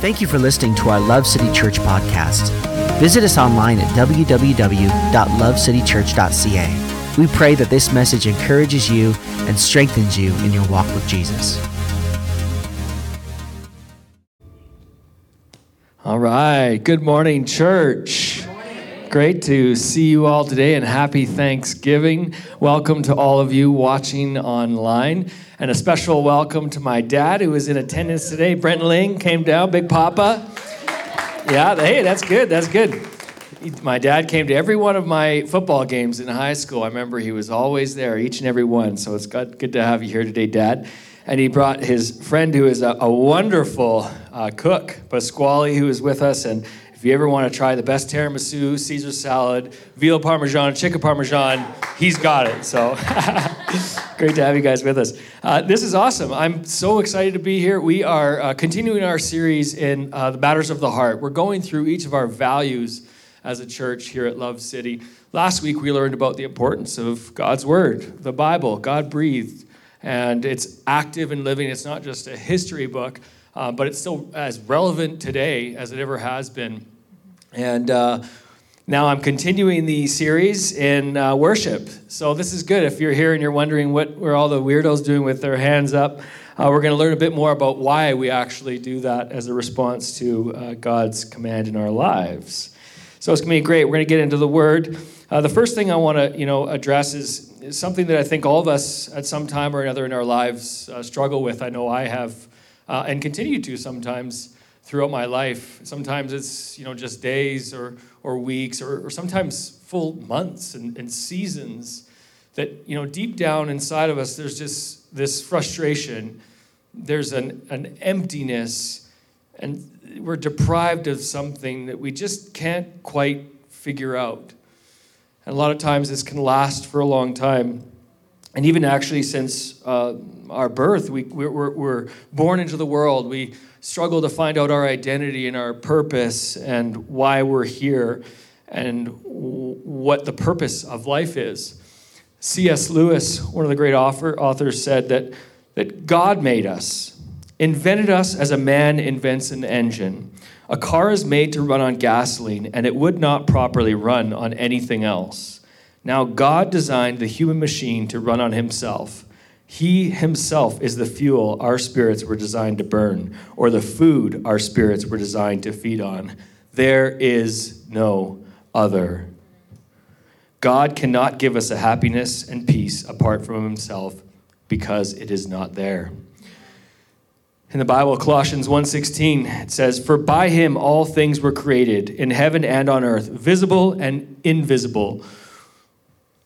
Thank you for listening to our Love City Church podcast. Visit us online at www.lovecitychurch.ca. We pray that this message encourages you and strengthens you in your walk with Jesus. All right. Good morning, church. Great to see you all today and happy Thanksgiving. Welcome to all of you watching online. And a special welcome to my dad who is in attendance today. Brent Ling came down, Big Papa. Yeah, hey, that's good. That's good. My dad came to every one of my football games in high school. I remember he was always there, each and every one. So it's good to have you here today, Dad. And he brought his friend who is a, a wonderful uh, cook, Pasquale, who is with us. And if you ever want to try the best tiramisu, Caesar salad, veal parmesan, chicken parmesan, he's got it. So great to have you guys with us. Uh, this is awesome. I'm so excited to be here. We are uh, continuing our series in uh, the matters of the heart. We're going through each of our values as a church here at Love City. Last week we learned about the importance of God's Word, the Bible, God breathed and it's active and living. It's not just a history book, uh, but it's still as relevant today as it ever has been. And uh, now I'm continuing the series in uh, worship. So this is good. If you're here and you're wondering what were all the weirdos doing with their hands up, uh, we're going to learn a bit more about why we actually do that as a response to uh, God's command in our lives. So it's going to be great. We're going to get into the Word. Uh, the first thing I want to, you know, address is, something that I think all of us at some time or another in our lives struggle with. I know I have, uh, and continue to sometimes throughout my life. Sometimes it's, you know, just days or or weeks or, or sometimes full months and, and seasons. That you know, deep down inside of us, there's just this frustration. There's an, an emptiness, and we're deprived of something that we just can't quite figure out. And a lot of times this can last for a long time. And even actually, since uh, our birth, we, we're, we're born into the world. We struggle to find out our identity and our purpose and why we're here and w- what the purpose of life is. C.S. Lewis, one of the great author, authors, said that, that God made us, invented us as a man invents an engine. A car is made to run on gasoline, and it would not properly run on anything else. Now, God designed the human machine to run on himself. He himself is the fuel our spirits were designed to burn, or the food our spirits were designed to feed on. There is no other. God cannot give us a happiness and peace apart from himself because it is not there. In the Bible, Colossians 1:16, it says, "For by him all things were created, in heaven and on earth, visible and invisible,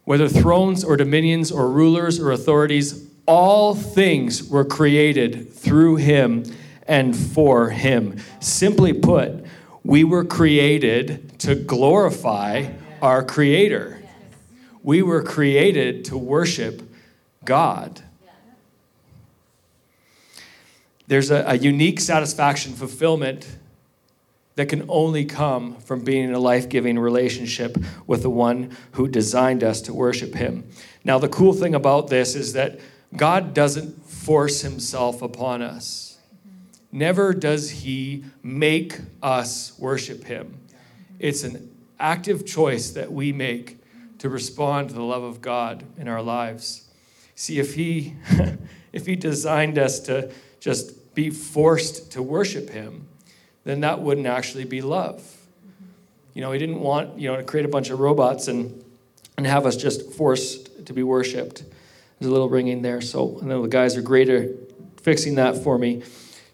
whether thrones or dominions or rulers or authorities, all things were created through him and for him." Simply put, we were created to glorify our creator. We were created to worship God there's a, a unique satisfaction, fulfillment that can only come from being in a life giving relationship with the one who designed us to worship him. Now, the cool thing about this is that God doesn't force himself upon us. Never does he make us worship him. It's an active choice that we make to respond to the love of God in our lives. See, if he if he designed us to just be forced to worship him, then that wouldn't actually be love. You know, he didn't want, you know, to create a bunch of robots and, and have us just forced to be worshiped. There's a little ringing there, so I know the guys are great at fixing that for me.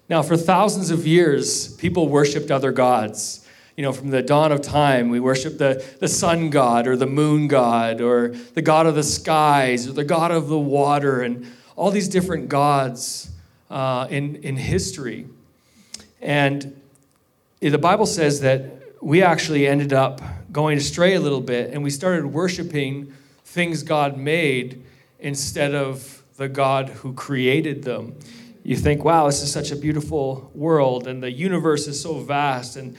Now, for thousands of years, people worshiped other gods. You know, from the dawn of time, we worship the, the sun god or the moon god or the god of the skies or the god of the water and all these different gods uh, in, in history. And the Bible says that we actually ended up going astray a little bit and we started worshiping things God made instead of the God who created them. You think, wow, this is such a beautiful world and the universe is so vast. And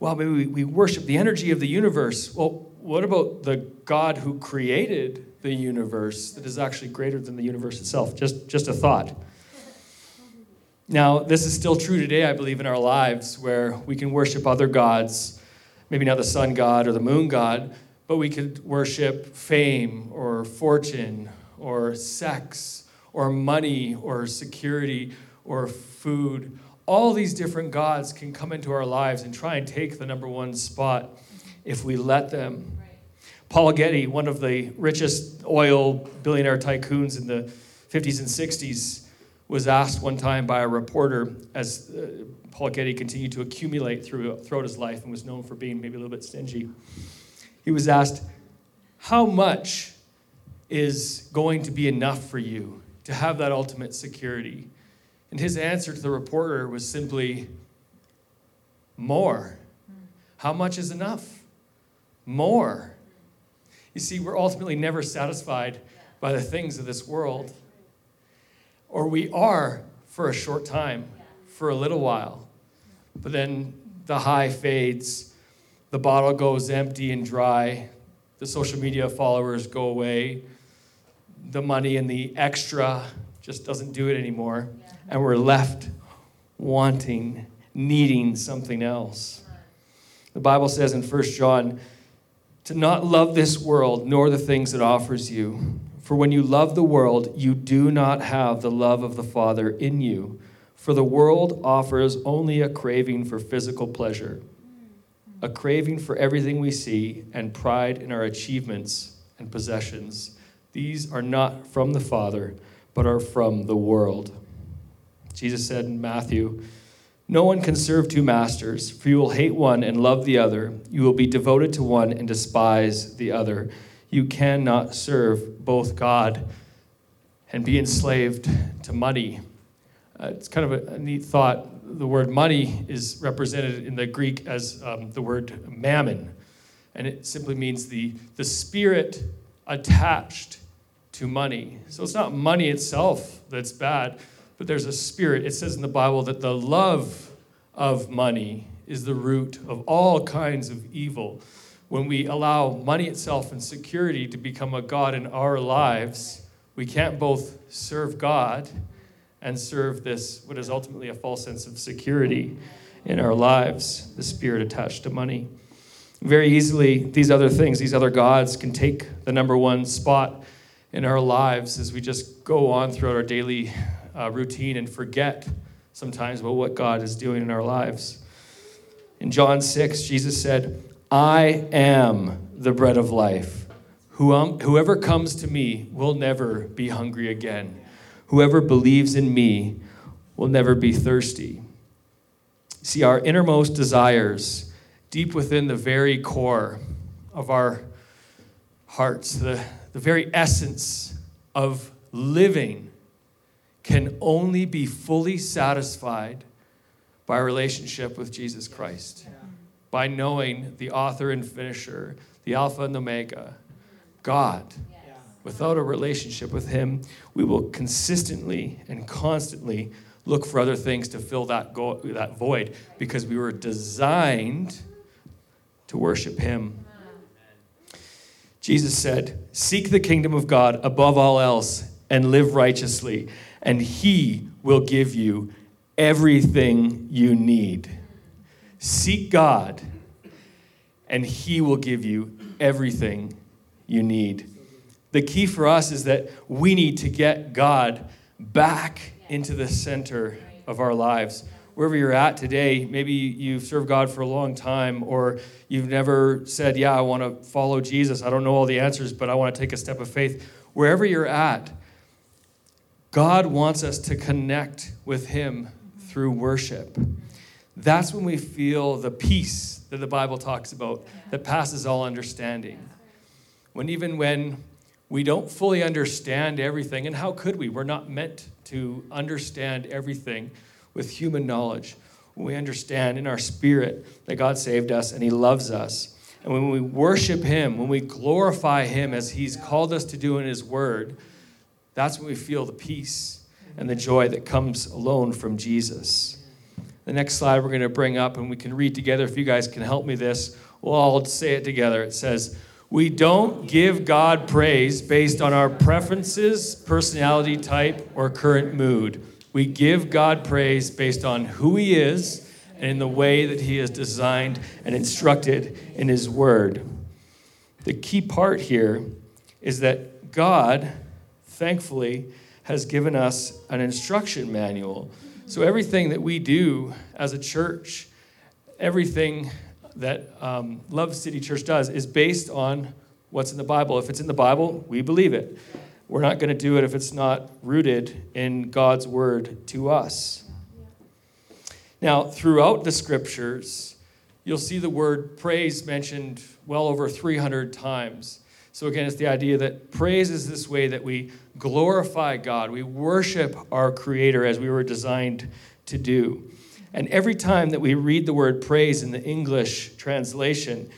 well, maybe we, we worship the energy of the universe. Well, what about the God who created the universe that is actually greater than the universe itself? Just, just a thought. Now, this is still true today, I believe, in our lives where we can worship other gods, maybe not the sun god or the moon god, but we could worship fame or fortune or sex or money or security or food. All these different gods can come into our lives and try and take the number one spot if we let them. Paul Getty, one of the richest oil billionaire tycoons in the 50s and 60s, was asked one time by a reporter as uh, Paul Getty continued to accumulate through, throughout his life and was known for being maybe a little bit stingy. He was asked, How much is going to be enough for you to have that ultimate security? And his answer to the reporter was simply, More. How much is enough? More. You see, we're ultimately never satisfied by the things of this world. Or we are for a short time, for a little while. But then the high fades, the bottle goes empty and dry, the social media followers go away, the money and the extra just doesn't do it anymore, and we're left wanting, needing something else. The Bible says in 1 John to not love this world nor the things it offers you. For when you love the world, you do not have the love of the Father in you. For the world offers only a craving for physical pleasure, a craving for everything we see, and pride in our achievements and possessions. These are not from the Father, but are from the world. Jesus said in Matthew, no one can serve two masters, for you will hate one and love the other. You will be devoted to one and despise the other. You cannot serve both God and be enslaved to money. Uh, it's kind of a, a, neat thought. The word money is represented in the Greek as um, the word mammon, and it simply means the, the spirit attached to money. So it's not money itself that's bad, but there's a spirit. It says in the Bible that the love of money is the root of all kinds of evil. When we allow money itself and security to become a God in our lives, we can't both serve God and serve this, what is ultimately a false sense of security in our lives, the spirit attached to money. Very easily, these other things, these other gods, can take the number one spot in our lives as we just go on throughout our daily uh, routine and forget sometimes about what God is doing in our lives. In John 6, Jesus said, I am the bread of life. Um, whoever comes to me will never be hungry again. Whoever believes in me will never be thirsty. See, our innermost desires, deep within the very core of our hearts, the, the very essence of living can only be fully satisfied by a relationship with Jesus Christ, by knowing the author and finisher, the Alpha and Omega, God. Without a relationship with Him, we will consistently and constantly look for other things to fill that, go- that void because we were designed to worship Him. Jesus said, Seek the kingdom of God above all else and live righteously and He will give you everything you need. Seek God, and He will give you everything you need. The key for us is that we need to get God back into the center of our lives. Wherever you're at today, maybe you've served God for a long time, or you've never said, Yeah, I want to follow Jesus. I don't know all the answers, but I want to take a step of faith. Wherever you're at, God wants us to connect with Him through worship. That's when we feel the peace that the Bible talks about that passes all understanding. When even when we don't fully understand everything, and how could we? We're not meant to understand everything with human knowledge. When we understand in our spirit that God saved us and He loves us, and when we worship Him, when we glorify Him as He's called us to do in His Word, that's when we feel the peace and the joy that comes alone from Jesus. The next slide we're going to bring up, and we can read together. If you guys can help me this, we'll all say it together. It says, We don't give God praise based on our preferences, personality type, or current mood. We give God praise based on who He is and in the way that He has designed and instructed in His Word. The key part here is that God, thankfully, has given us an instruction manual. So everything that we do as a church, everything that um, Love City Church does is based on what's in the Bible. If it's in the Bible, we believe it. We're not going to do it if it's not rooted in God's word to us. Now, throughout the scriptures, you'll see the word praise mentioned well over 300 times. So, again, it's the idea that praise is this way that we glorify God, we worship our Creator as we were designed to do. And every time that we read the word praise in the English translation,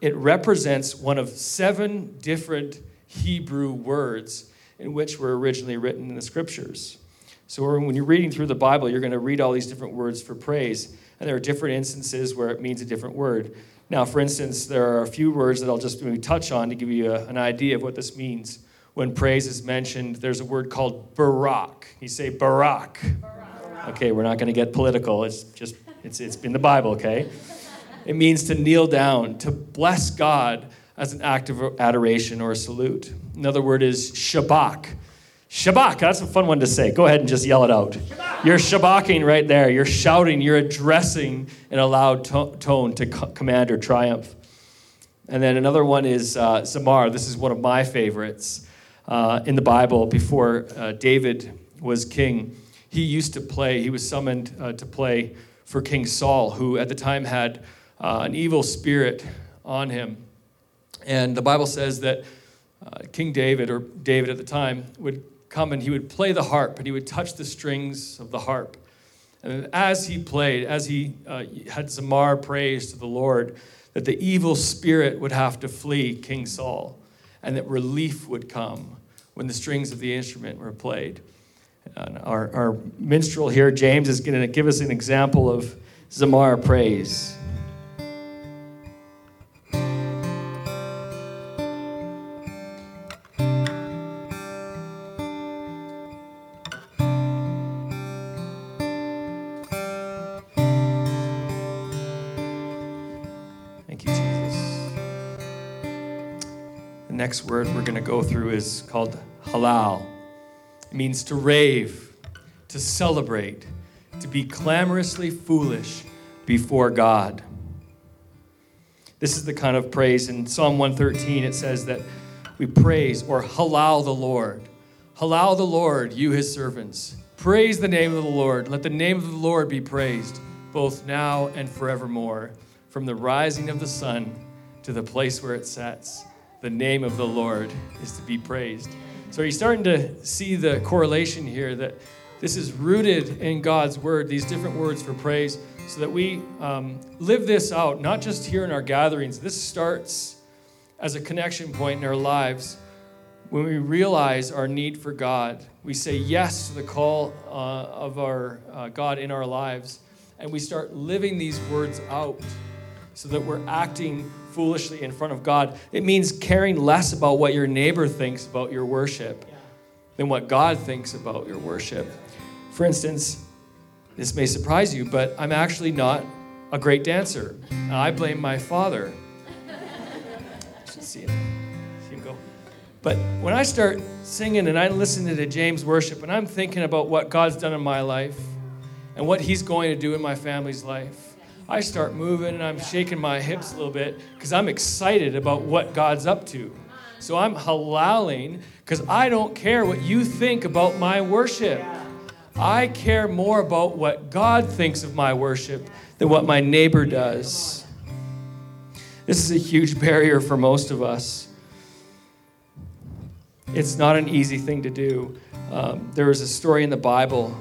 it represents one of seven different Hebrew words in which were originally written in the scriptures. So when you're reading through the Bible, you're going to read all these different words for praise, and there are different instances where it means a different word. Now, for instance, there are a few words that I'll just maybe touch on to give you a, an idea of what this means. When praise is mentioned, there's a word called barak. You say barak. Okay, we're not going to get political. It's just it's it's in the Bible. Okay, it means to kneel down, to bless God as an act of adoration or a salute. Another word is shabak. Shabak, that's a fun one to say. Go ahead and just yell it out. Shabak. You're shabaking right there. You're shouting, you're addressing in a loud to- tone to co- command or triumph. And then another one is uh, Zamar. This is one of my favorites uh, in the Bible before uh, David was king. He used to play, he was summoned uh, to play for King Saul, who at the time had uh, an evil spirit on him. And the Bible says that uh, King David, or David at the time, would come and he would play the harp and he would touch the strings of the harp. And as he played, as he uh, had Zamar praise to the Lord, that the evil spirit would have to flee King Saul and that relief would come when the strings of the instrument were played. And our, our minstrel here, James, is going to give us an example of Zamar praise. Next word we're going to go through is called halal. It means to rave, to celebrate, to be clamorously foolish before God. This is the kind of praise. In Psalm 113, it says that we praise or halal the Lord. Halal the Lord, you his servants. Praise the name of the Lord. Let the name of the Lord be praised, both now and forevermore, from the rising of the sun to the place where it sets the name of the Lord is to be praised. So, are you starting to see the correlation here that this is rooted in God's word, these different words for praise, so that we um, live this out, not just here in our gatherings. This starts as a connection point in our lives when we realize our need for God. We say yes to the call uh, of our uh, God in our lives, and we start living these words out so that we're acting foolishly in front of God. It means caring less about what your neighbor thinks about your worship than what God thinks about your worship. For instance, this may surprise you, but I'm actually not a great dancer. I blame my father. see him. See him go. But when I start singing and I listen to James worship and I'm thinking about what God's done in my life and what he's going to do in my family's life, I start moving and I'm shaking my hips a little bit because I'm excited about what God's up to. So I'm halaling because I don't care what you think about my worship. I care more about what God thinks of my worship than what my neighbor does. This is a huge barrier for most of us. It's not an easy thing to do. Um, there is a story in the Bible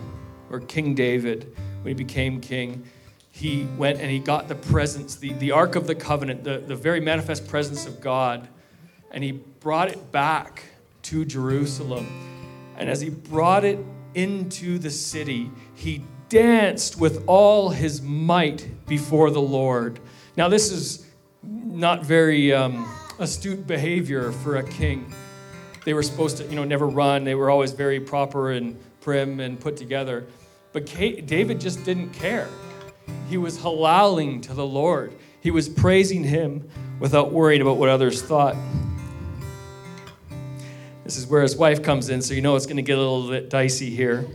where King David, when he became king, he went and he got the presence, the, the Ark of the Covenant, the, the very manifest presence of God, and he brought it back to Jerusalem. And as he brought it into the city, he danced with all his might before the Lord. Now, this is not very um, astute behavior for a king. They were supposed to, you know, never run. They were always very proper and prim and put together. But David just didn't care. He was halaling to the Lord, he was praising him without worrying about what others thought. This is where his wife comes in, so you know it's going to get a little bit dicey here.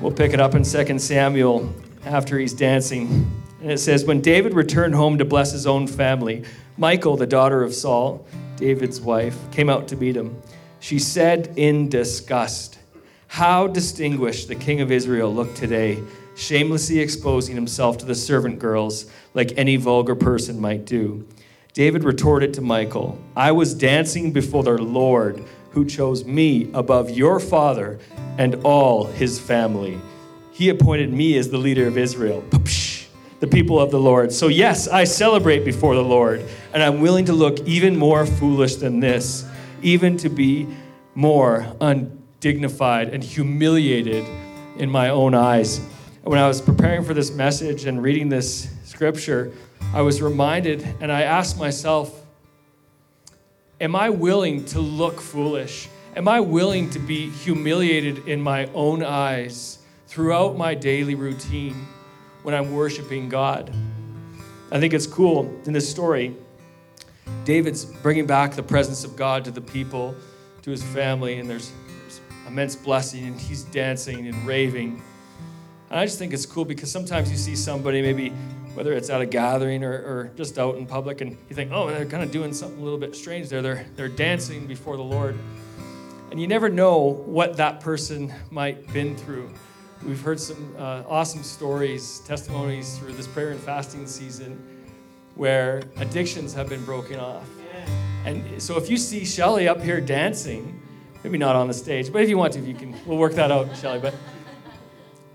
We'll pick it up in 2 Samuel after he's dancing. And it says, When David returned home to bless his own family, Michal, the daughter of Saul, David's wife, came out to meet him. She said in disgust, How distinguished the king of Israel looked today, shamelessly exposing himself to the servant girls like any vulgar person might do. David retorted to Michal, I was dancing before the Lord who chose me above your father and all his family. He appointed me as the leader of Israel, the people of the Lord. So, yes, I celebrate before the Lord, and I'm willing to look even more foolish than this, even to be more undignified and humiliated in my own eyes. When I was preparing for this message and reading this scripture, I was reminded and I asked myself, Am I willing to look foolish? Am I willing to be humiliated in my own eyes throughout my daily routine when I'm worshiping God? I think it's cool in this story. David's bringing back the presence of God to the people, to his family, and there's, there's immense blessing, and he's dancing and raving. And I just think it's cool because sometimes you see somebody maybe whether it's at a gathering or, or just out in public, and you think, oh, they're kind of doing something a little bit strange there. They're, they're dancing before the Lord. And you never know what that person might have been through. We've heard some uh, awesome stories, testimonies through this prayer and fasting season where addictions have been broken off. And so if you see Shelly up here dancing, maybe not on the stage, but if you want to, you can, we'll work that out, Shelly. But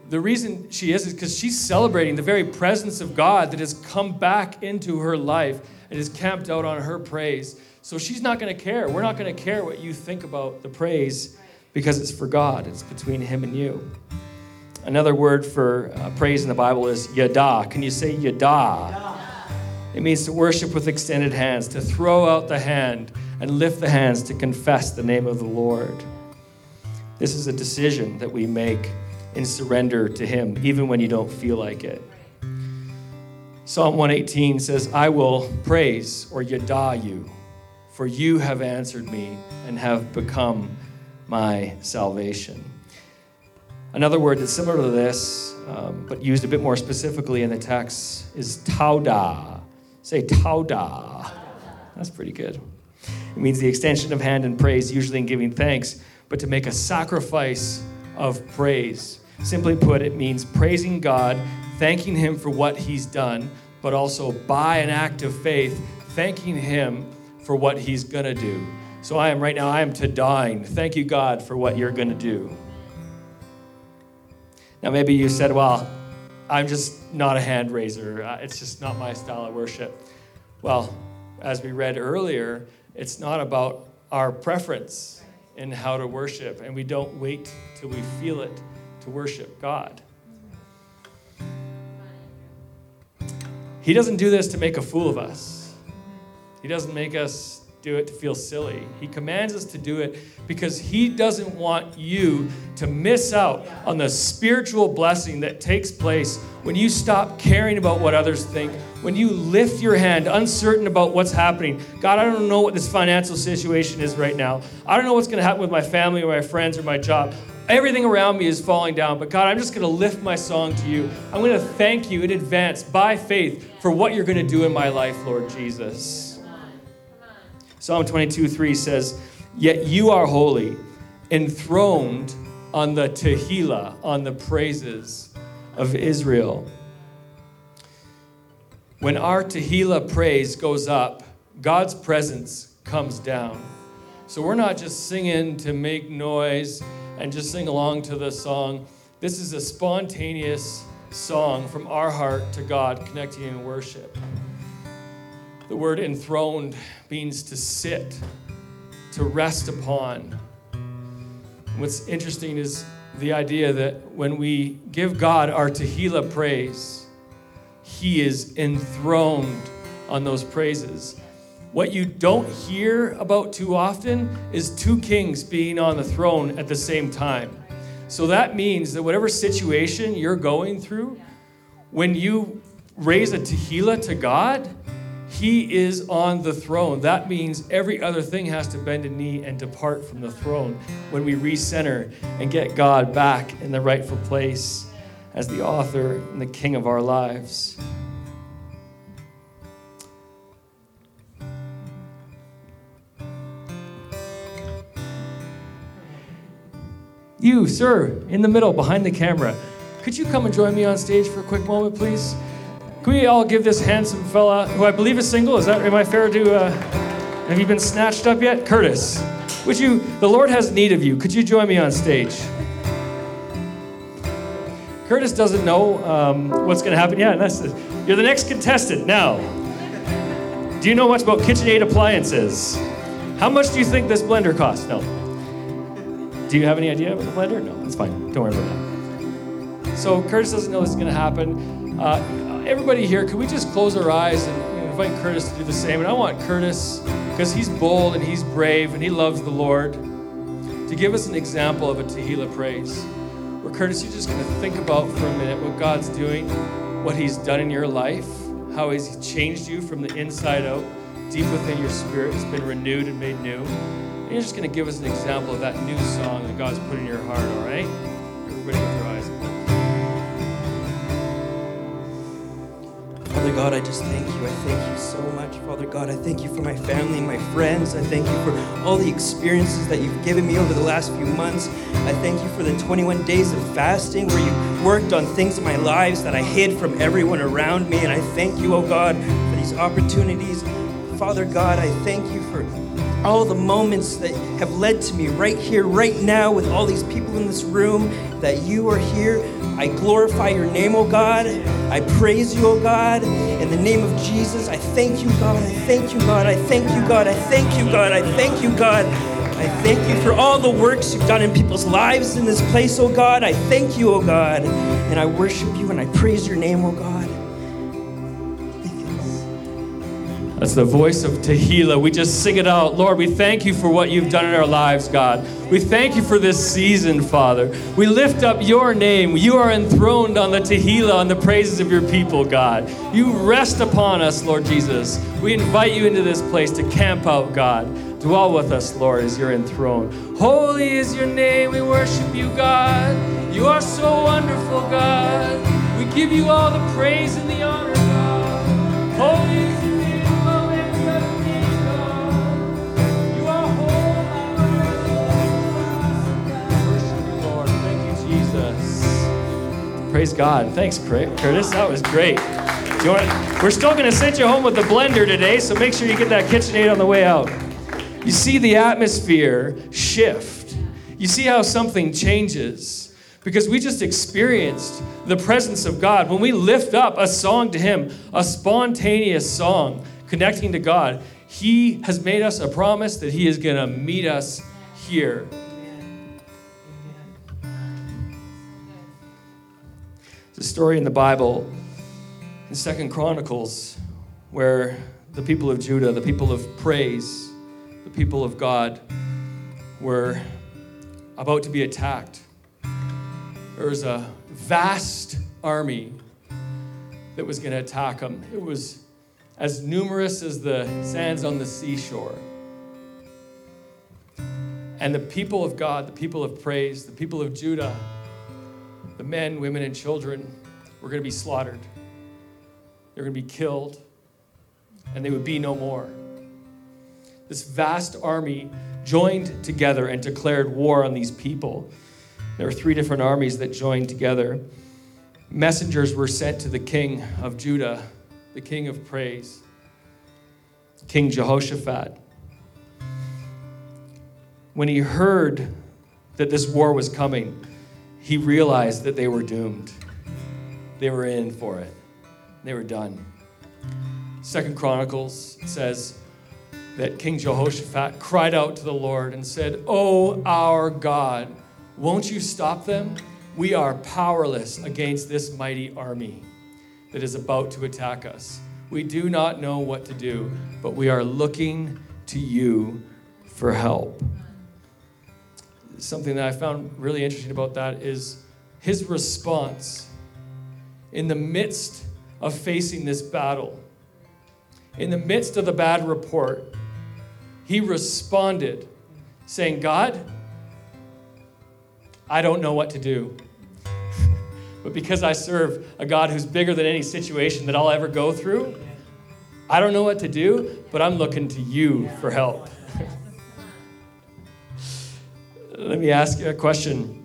the reason she is is because she's celebrating the very presence of God that has come back into her life and is camped out on her praise. So she's not going to care. We're not going to care what you think about the praise because it's for God, it's between Him and you. Another word for uh, praise in the Bible is yada. Can you say yada? It means to worship with extended hands, to throw out the hand and lift the hands to confess the name of the Lord. This is a decision that we make and surrender to Him, even when you don't feel like it. Psalm 118 says, I will praise or yada you, for you have answered me and have become my salvation. Another word that's similar to this, um, but used a bit more specifically in the text, is tauda. Say tauda. That's pretty good. It means the extension of hand in praise, usually in giving thanks, but to make a sacrifice of praise. Simply put, it means praising God, thanking Him for what He's done, but also by an act of faith, thanking Him for what He's going to do. So I am right now, I am to dying. Thank you, God, for what you're going to do. Now, maybe you said, well, I'm just not a hand raiser. Uh, it's just not my style of worship. Well, as we read earlier, it's not about our preference in how to worship, and we don't wait till we feel it to worship God. He doesn't do this to make a fool of us. He doesn't make us do it to feel silly. He commands us to do it because He doesn't want you to miss out on the spiritual blessing that takes place when you stop caring about what others think, when you lift your hand, uncertain about what's happening. God, I don't know what this financial situation is right now. I don't know what's going to happen with my family or my friends or my job. Everything around me is falling down, but God, I'm just going to lift my song to you. I'm going to thank you in advance by faith for what you're going to do in my life, Lord Jesus. Psalm 22 3 says, Yet you are holy, enthroned on the Tehillah, on the praises of Israel. When our Tehillah praise goes up, God's presence comes down. So we're not just singing to make noise and just sing along to the song. This is a spontaneous song from our heart to God, connecting in worship. The word enthroned means to sit, to rest upon. What's interesting is the idea that when we give God our Tehillah praise, He is enthroned on those praises. What you don't hear about too often is two kings being on the throne at the same time. So that means that whatever situation you're going through, when you raise a tehillah to God, He is on the throne. That means every other thing has to bend a knee and depart from the throne when we recenter and get God back in the rightful place as the author and the king of our lives. You, sir, in the middle, behind the camera, could you come and join me on stage for a quick moment, please? Can we all give this handsome fella, who I believe is single, is that, am I fair to, uh, have you been snatched up yet? Curtis, would you, the Lord has need of you. Could you join me on stage? Curtis doesn't know um, what's going to happen. Yeah, that's you're the next contestant now. Do you know much about KitchenAid appliances? How much do you think this blender costs? No. Do you have any idea about the blender? No, that's fine. Don't worry about that. So Curtis doesn't know this is going to happen. Uh, everybody here, can we just close our eyes and invite Curtis to do the same? And I want Curtis, because he's bold and he's brave and he loves the Lord, to give us an example of a Tehillah praise. Where Curtis, you're just going to think about for a minute what God's doing, what He's done in your life, how He's changed you from the inside out, deep within your spirit, has been renewed and made new. And you're just going to give us an example of that new song that God's put in your heart, all right? Everybody with your eyes Father God, I just thank you. I thank you so much, Father God. I thank you for my family, my friends. I thank you for all the experiences that you've given me over the last few months. I thank you for the 21 days of fasting where you worked on things in my lives that I hid from everyone around me. And I thank you, oh God, for these opportunities. Father God, I thank you for all the moments that have led to me right here, right now, with all these people in this room, that you are here. I glorify your name, oh God. I praise you, oh God. In the name of Jesus, I thank you, God. I thank you, God. I thank you, God. I thank you, God. I thank you, God. I thank you for all the works you've done in people's lives in this place, oh God. I thank you, O God. And I worship you and I praise your name, O God. That's the voice of Tehillah. We just sing it out. Lord, we thank you for what you've done in our lives, God. We thank you for this season, Father. We lift up your name. You are enthroned on the Tehillah, on the praises of your people, God. You rest upon us, Lord Jesus. We invite you into this place to camp out, God. Dwell with us, Lord, as you're enthroned. Holy is your name. We worship you, God. You are so wonderful, God. We give you all the praise and the honor, God. Holy Praise God. Thanks, Curtis. That was great. Want, we're still going to send you home with the blender today, so make sure you get that KitchenAid on the way out. You see the atmosphere shift. You see how something changes because we just experienced the presence of God. When we lift up a song to Him, a spontaneous song connecting to God, He has made us a promise that He is going to meet us here. A story in the Bible in Second Chronicles where the people of Judah, the people of praise, the people of God were about to be attacked. There was a vast army that was going to attack them. It was as numerous as the sands on the seashore. And the people of God, the people of praise, the people of Judah, the men, women, and children were going to be slaughtered. They were going to be killed, and they would be no more. This vast army joined together and declared war on these people. There were three different armies that joined together. Messengers were sent to the king of Judah, the king of praise, King Jehoshaphat. When he heard that this war was coming, he realized that they were doomed. They were in for it. They were done. Second Chronicles says that King Jehoshaphat cried out to the Lord and said, "Oh our God, won't you stop them? We are powerless against this mighty army that is about to attack us. We do not know what to do, but we are looking to you for help." Something that I found really interesting about that is his response in the midst of facing this battle, in the midst of the bad report, he responded saying, God, I don't know what to do. but because I serve a God who's bigger than any situation that I'll ever go through, I don't know what to do, but I'm looking to you for help. Let me ask you a question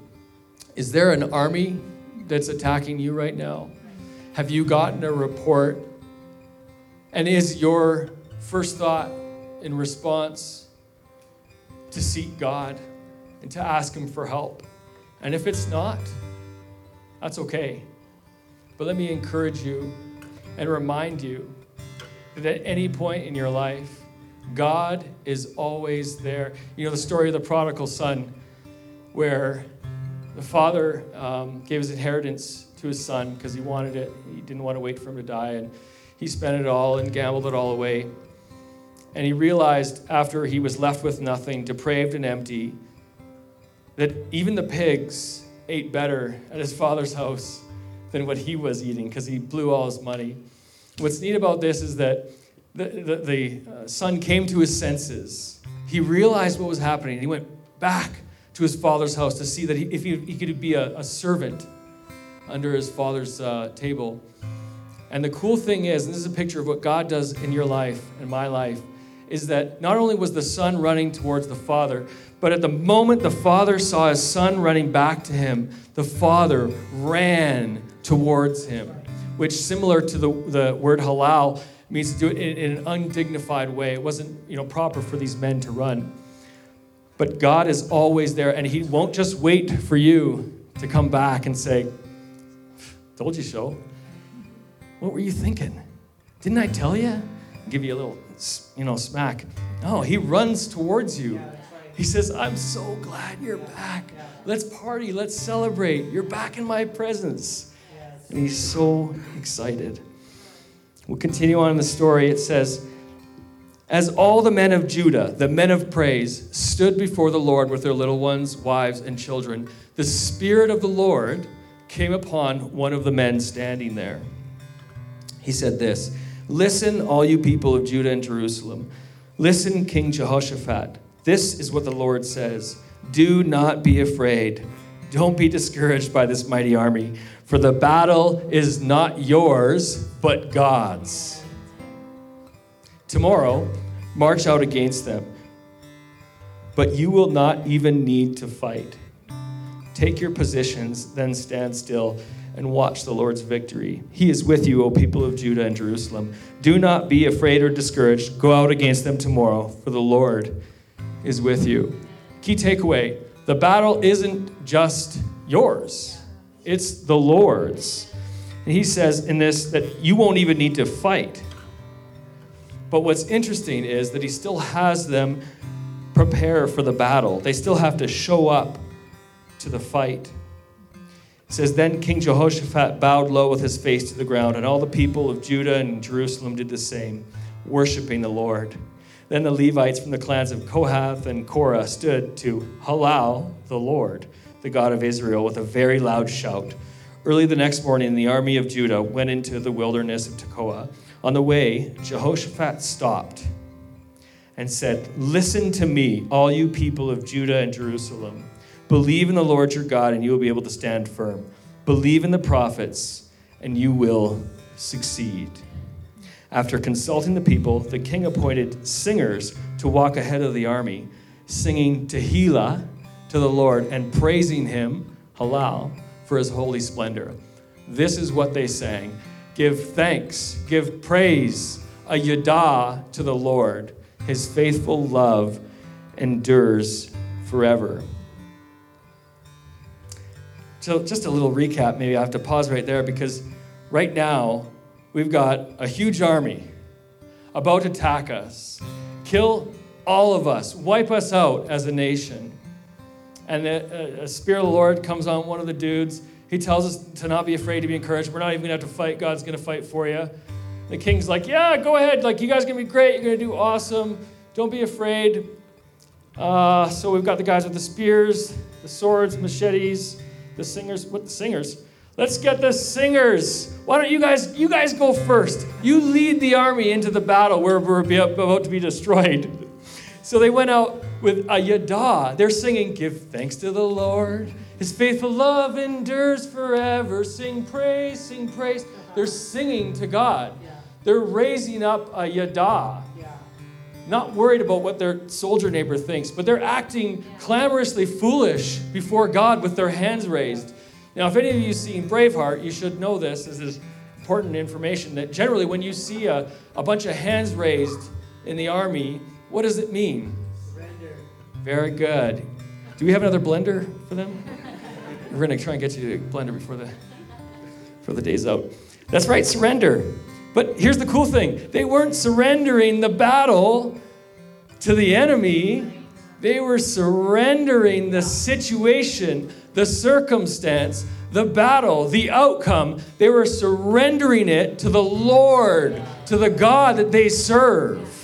Is there an army that's attacking you right now? Have you gotten a report? And is your first thought in response to seek God and to ask Him for help? And if it's not, that's okay. But let me encourage you and remind you that at any point in your life, God is always there. You know, the story of the prodigal son, where the father um, gave his inheritance to his son because he wanted it. He didn't want to wait for him to die. And he spent it all and gambled it all away. And he realized after he was left with nothing, depraved and empty, that even the pigs ate better at his father's house than what he was eating because he blew all his money. What's neat about this is that the, the, the uh, son came to his senses. He realized what was happening. He went back to his father's house to see that he, if he, he could be a, a servant under his father's uh, table. And the cool thing is, and this is a picture of what God does in your life and my life, is that not only was the son running towards the father, but at the moment the father saw his son running back to him, the father ran towards him, which, similar to the, the word halal, means to do it in, in an undignified way. It wasn't you know, proper for these men to run. But God is always there, and He won't just wait for you to come back and say, Told you so. What were you thinking? Didn't I tell you? Give you a little, you know, smack. No, He runs towards you. He says, I'm so glad you're back. Let's party. Let's celebrate. You're back in my presence. And he's so excited. We'll continue on in the story. It says, As all the men of Judah, the men of praise, stood before the Lord with their little ones, wives, and children, the Spirit of the Lord came upon one of the men standing there. He said this Listen, all you people of Judah and Jerusalem. Listen, King Jehoshaphat. This is what the Lord says Do not be afraid. Don't be discouraged by this mighty army, for the battle is not yours, but God's. Tomorrow, march out against them, but you will not even need to fight. Take your positions, then stand still and watch the Lord's victory. He is with you, O people of Judah and Jerusalem. Do not be afraid or discouraged. Go out against them tomorrow, for the Lord is with you. Key takeaway the battle isn't just yours, it's the Lord's. And he says in this that you won't even need to fight. But what's interesting is that he still has them prepare for the battle, they still have to show up to the fight. It says, Then King Jehoshaphat bowed low with his face to the ground, and all the people of Judah and Jerusalem did the same, worshiping the Lord. Then the Levites from the clans of Kohath and Korah stood to halal the Lord, the God of Israel, with a very loud shout. Early the next morning, the army of Judah went into the wilderness of Tekoa. On the way, Jehoshaphat stopped and said, Listen to me, all you people of Judah and Jerusalem. Believe in the Lord your God, and you will be able to stand firm. Believe in the prophets, and you will succeed. After consulting the people, the king appointed singers to walk ahead of the army, singing Tehillah to the Lord and praising him, Halal, for his holy splendor. This is what they sang Give thanks, give praise, a yada to the Lord. His faithful love endures forever. So, just a little recap, maybe I have to pause right there because right now, we've got a huge army about to attack us, kill all of us, wipe us out as a nation. And the, a Spirit of the Lord comes on one of the dudes. He tells us to not be afraid, to be encouraged. We're not even going to have to fight. God's going to fight for you. The king's like, Yeah, go ahead. Like, you guys are going to be great. You're going to do awesome. Don't be afraid. Uh, so we've got the guys with the spears, the swords, machetes, the singers. What the singers? Let's get the singers. Why don't you guys? You guys go first. You lead the army into the battle where we're about to be destroyed. So they went out with a yada. They're singing, "Give thanks to the Lord. His faithful love endures forever. Sing praise, sing praise." They're singing to God. They're raising up a yada not worried about what their soldier neighbor thinks, but they're acting clamorously foolish before God with their hands raised. Now, if any of you have seen Braveheart, you should know this. This is important information that generally, when you see a, a bunch of hands raised in the army, what does it mean? Surrender. Very good. Do we have another blender for them? We're going to try and get you to blender before the, before the day's out. That's right, surrender. But here's the cool thing they weren't surrendering the battle to the enemy, they were surrendering the situation, the circumstance, the battle, the outcome. They were surrendering it to the Lord, to the God that they serve.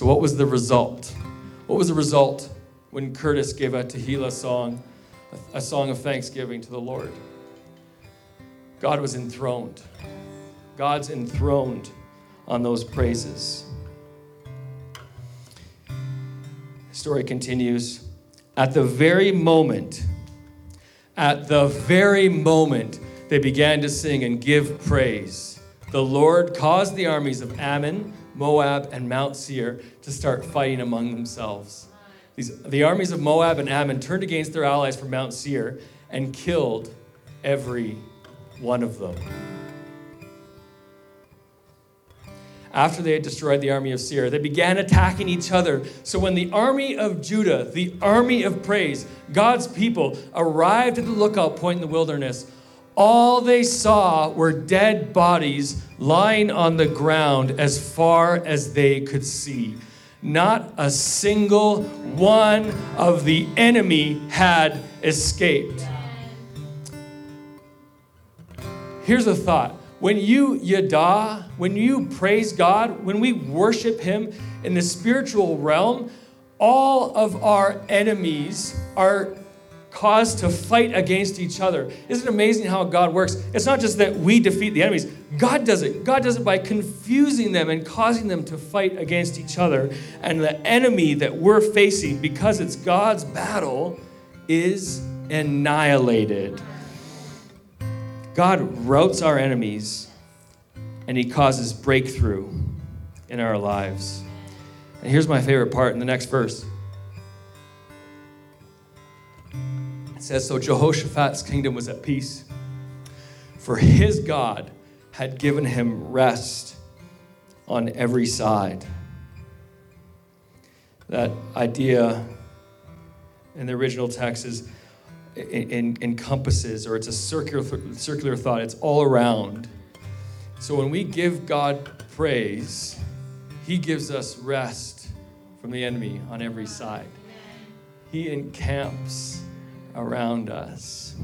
So, what was the result? What was the result when Curtis gave a Tehillah song? a song of thanksgiving to the Lord. God was enthroned. God's enthroned on those praises. The story continues. At the very moment, at the very moment they began to sing and give praise, the Lord caused the armies of Ammon, Moab, and Mount Seir to start fighting among themselves. These, the armies of Moab and Ammon turned against their allies from Mount Seir and killed every one of them. After they had destroyed the army of Seir, they began attacking each other. So when the army of Judah, the army of praise, God's people, arrived at the lookout point in the wilderness, all they saw were dead bodies lying on the ground as far as they could see. Not a single one of the enemy had escaped. Here's a thought. When you yada, when you praise God, when we worship Him in the spiritual realm, all of our enemies are cause to fight against each other. Isn't it amazing how God works? It's not just that we defeat the enemies, God does it. God does it by confusing them and causing them to fight against each other. And the enemy that we're facing, because it's God's battle, is annihilated. God routs our enemies and he causes breakthrough in our lives. And here's my favorite part in the next verse. Says, So Jehoshaphat's kingdom was at peace, for his God had given him rest on every side. That idea in the original text is encompasses, or it's a circular, circular thought, it's all around. So when we give God praise, He gives us rest from the enemy on every side. He encamps around us.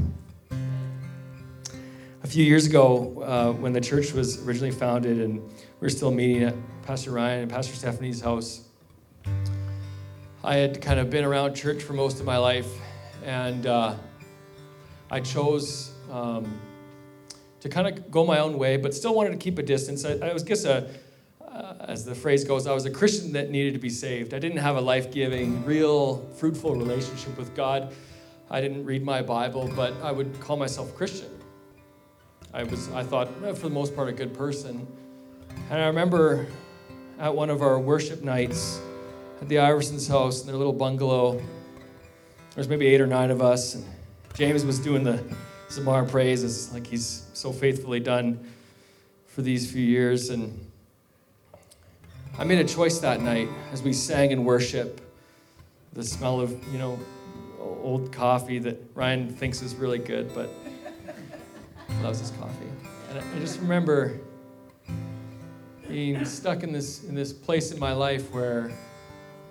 A few years ago, uh, when the church was originally founded and we were still meeting at Pastor Ryan and Pastor Stephanie's house, I had kind of been around church for most of my life, and uh, I chose um, to kind of go my own way, but still wanted to keep a distance. I, I was guess a, uh, as the phrase goes, I was a Christian that needed to be saved. I didn't have a life-giving, real, fruitful relationship with God. I didn't read my Bible, but I would call myself Christian. I was, I thought, eh, for the most part, a good person. And I remember at one of our worship nights at the Iversons' house in their little bungalow, there was maybe eight or nine of us, and James was doing the Zamar praises like he's so faithfully done for these few years. And I made a choice that night as we sang in worship. The smell of, you know, old coffee that Ryan thinks is really good, but loves his coffee. And I just remember being stuck in this in this place in my life where,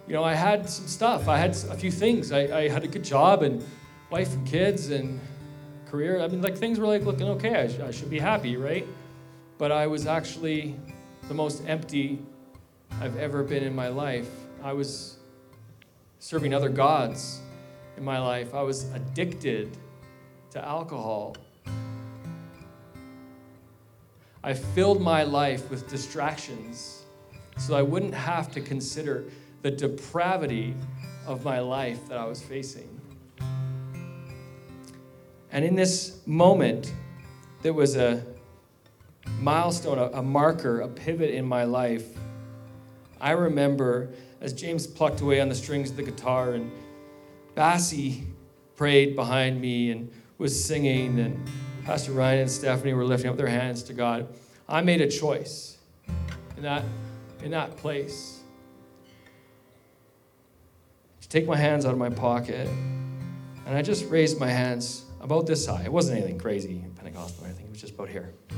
you know, I had some stuff. I had a few things. I, I had a good job and wife and kids and career. I mean, like things were like looking okay. I, sh- I should be happy, right? But I was actually the most empty I've ever been in my life. I was serving other gods in my life. I was addicted to alcohol. I filled my life with distractions so I wouldn't have to consider the depravity of my life that I was facing. And in this moment, there was a milestone, a, a marker, a pivot in my life. I remember as James plucked away on the strings of the guitar and Bassie prayed behind me and was singing, and Pastor Ryan and Stephanie were lifting up their hands to God. I made a choice in that, in that place to take my hands out of my pocket, and I just raised my hands about this high. It wasn't anything crazy Pentecostal or anything, it was just about here.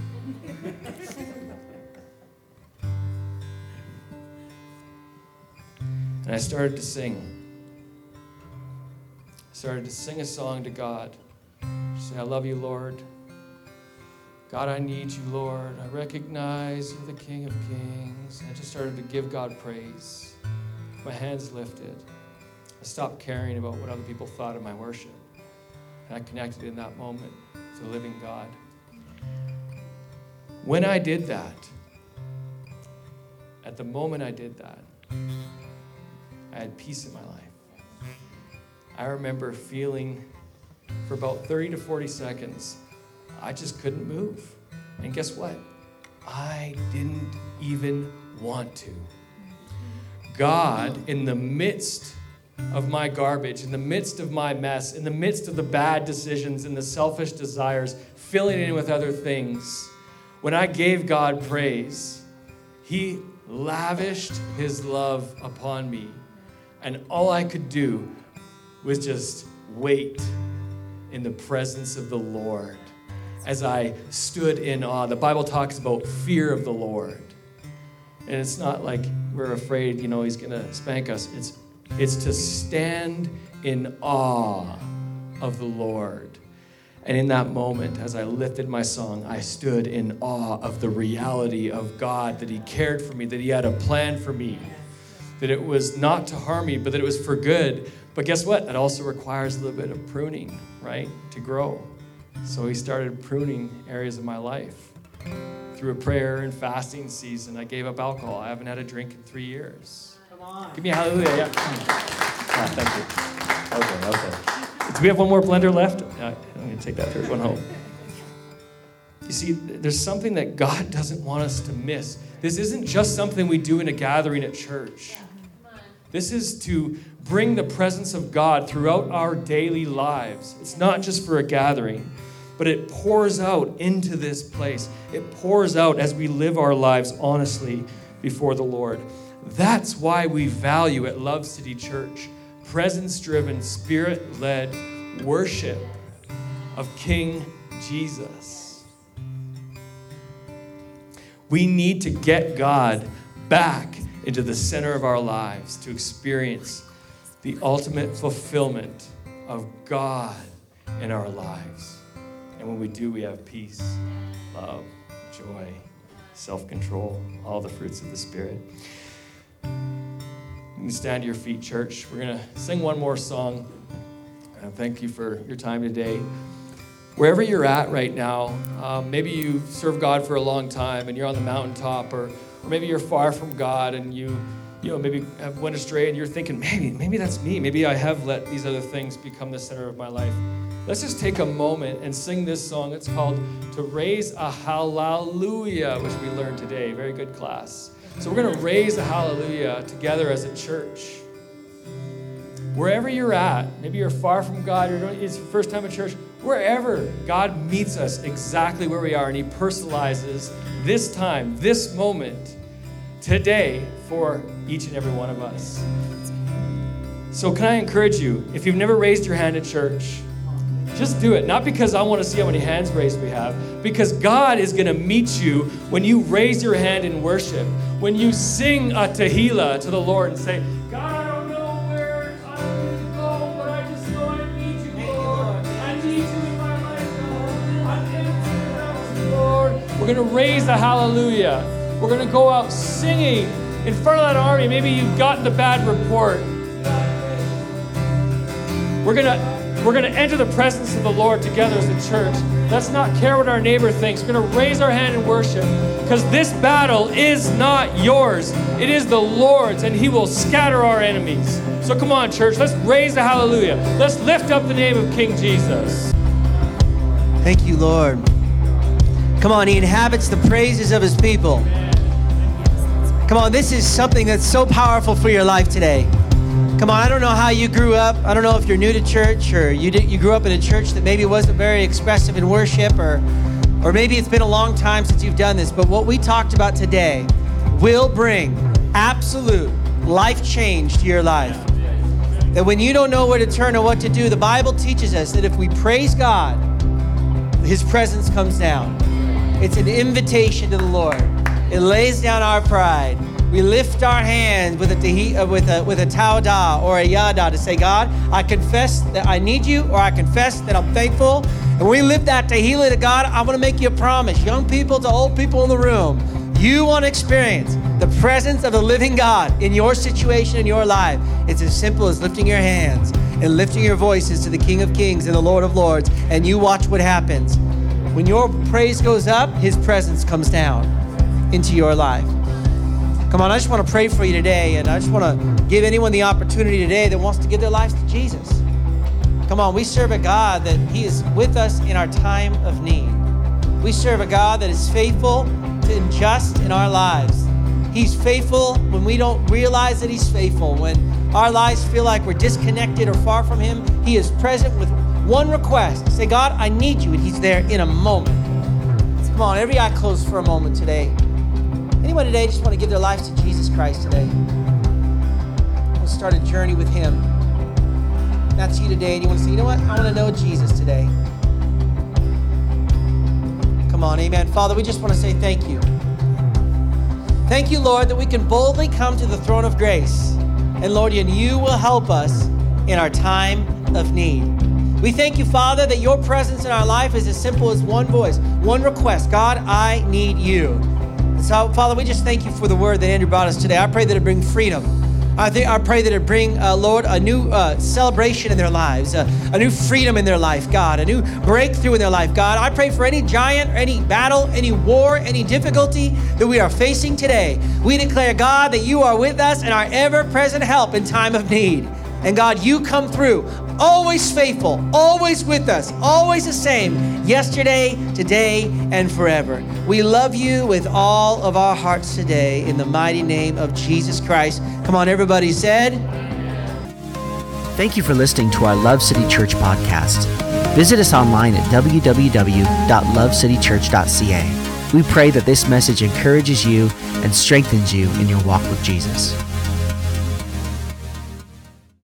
and I started to sing. Started to sing a song to God. Say, I love you, Lord. God, I need you, Lord. I recognize you're the King of Kings. I just started to give God praise. My hands lifted. I stopped caring about what other people thought of my worship. And I connected in that moment to living God. When I did that, at the moment I did that, I had peace in my life. I remember feeling for about 30 to 40 seconds I just couldn't move. And guess what? I didn't even want to. God, in the midst of my garbage, in the midst of my mess, in the midst of the bad decisions and the selfish desires, filling in with other things, when I gave God praise, He lavished His love upon me. And all I could do was just wait in the presence of the Lord as I stood in awe. The Bible talks about fear of the Lord. And it's not like we're afraid, you know, he's going to spank us. It's it's to stand in awe of the Lord. And in that moment, as I lifted my song, I stood in awe of the reality of God that He cared for me, that He had a plan for me, that it was not to harm me, but that it was for good. But guess what? It also requires a little bit of pruning, right? To grow. So He started pruning areas of my life. Through a prayer and fasting season, I gave up alcohol. I haven't had a drink in three years. Come on. Give me a hallelujah. Yeah. Ah, thank you. Okay, okay. Do we have one more blender left? I'm going to take that third one home. You see, there's something that God doesn't want us to miss. This isn't just something we do in a gathering at church. This is to bring the presence of God throughout our daily lives. It's not just for a gathering, but it pours out into this place. It pours out as we live our lives honestly before the Lord. That's why we value at Love City Church presence driven, spirit led worship of King Jesus. We need to get God back into the center of our lives to experience the ultimate fulfillment of God in our lives. And when we do, we have peace, love, joy, self control, all the fruits of the Spirit. You can stand to your feet, church. We're going to sing one more song. And thank you for your time today. Wherever you're at right now, um, maybe you've served God for a long time and you're on the mountaintop, or, or maybe you're far from God and you, you know, maybe have went astray and you're thinking, maybe, maybe that's me. Maybe I have let these other things become the center of my life. Let's just take a moment and sing this song. It's called To Raise a Hallelujah, which we learned today. Very good class. So we're going to raise a hallelujah together as a church. Wherever you're at, maybe you're far from God, or it's your first time at church, wherever God meets us exactly where we are, and He personalizes this time, this moment, today for each and every one of us. So, can I encourage you, if you've never raised your hand at church, just do it. Not because I want to see how many hands raised we have, because God is going to meet you when you raise your hand in worship, when you sing a tehillah to the Lord and say, God, I don't know where I need to go, but I just know I need you, Lord. I need you in my life, Lord. I'm empty without you, Lord. We're going to raise a hallelujah. We're going to go out singing in front of that army. Maybe you've gotten a bad report. We're going to we're going to enter the presence of the Lord together as a church. Let's not care what our neighbor thinks. We're going to raise our hand in worship because this battle is not yours. It is the Lord's, and He will scatter our enemies. So come on, church, let's raise the hallelujah. Let's lift up the name of King Jesus. Thank you, Lord. Come on, He inhabits the praises of His people. Come on, this is something that's so powerful for your life today. Come on, I don't know how you grew up. I don't know if you're new to church or you did, you grew up in a church that maybe wasn't very expressive in worship or or maybe it's been a long time since you've done this, but what we talked about today will bring absolute life change to your life. That when you don't know where to turn or what to do, the Bible teaches us that if we praise God, his presence comes down. It's an invitation to the Lord. It lays down our pride we lift our hands with a, tehi, uh, with a, with a or a yada to say, God, I confess that I need you, or I confess that I'm thankful. And we lift that tehillah to God. I want to make you a promise, young people to old people in the room. You want to experience the presence of the living God in your situation, in your life. It's as simple as lifting your hands and lifting your voices to the King of Kings and the Lord of Lords, and you watch what happens. When your praise goes up, His presence comes down into your life. Come on, I just want to pray for you today, and I just want to give anyone the opportunity today that wants to give their lives to Jesus. Come on, we serve a God that He is with us in our time of need. We serve a God that is faithful and just in our lives. He's faithful when we don't realize that He's faithful. When our lives feel like we're disconnected or far from Him, He is present with one request. Say, God, I need you, and He's there in a moment. Come on, every eye closed for a moment today. Anyone today just want to give their lives to Jesus Christ today? We'll start a journey with Him. That's you today, and you want to say, you know what? I want to know Jesus today. Come on, amen. Father, we just want to say thank you. Thank you, Lord, that we can boldly come to the throne of grace. And Lord, and you will help us in our time of need. We thank you, Father, that your presence in our life is as simple as one voice, one request God, I need you. So, Father, we just thank you for the word that Andrew brought us today. I pray that it bring freedom. I, think, I pray that it bring, uh, Lord, a new uh, celebration in their lives, uh, a new freedom in their life, God, a new breakthrough in their life, God. I pray for any giant, any battle, any war, any difficulty that we are facing today. We declare, God, that you are with us and our ever present help in time of need. And God, you come through always faithful, always with us, always the same, yesterday, today, and forever. We love you with all of our hearts today in the mighty name of Jesus Christ. Come on, everybody said. Thank you for listening to our Love City Church podcast. Visit us online at www.lovecitychurch.ca. We pray that this message encourages you and strengthens you in your walk with Jesus.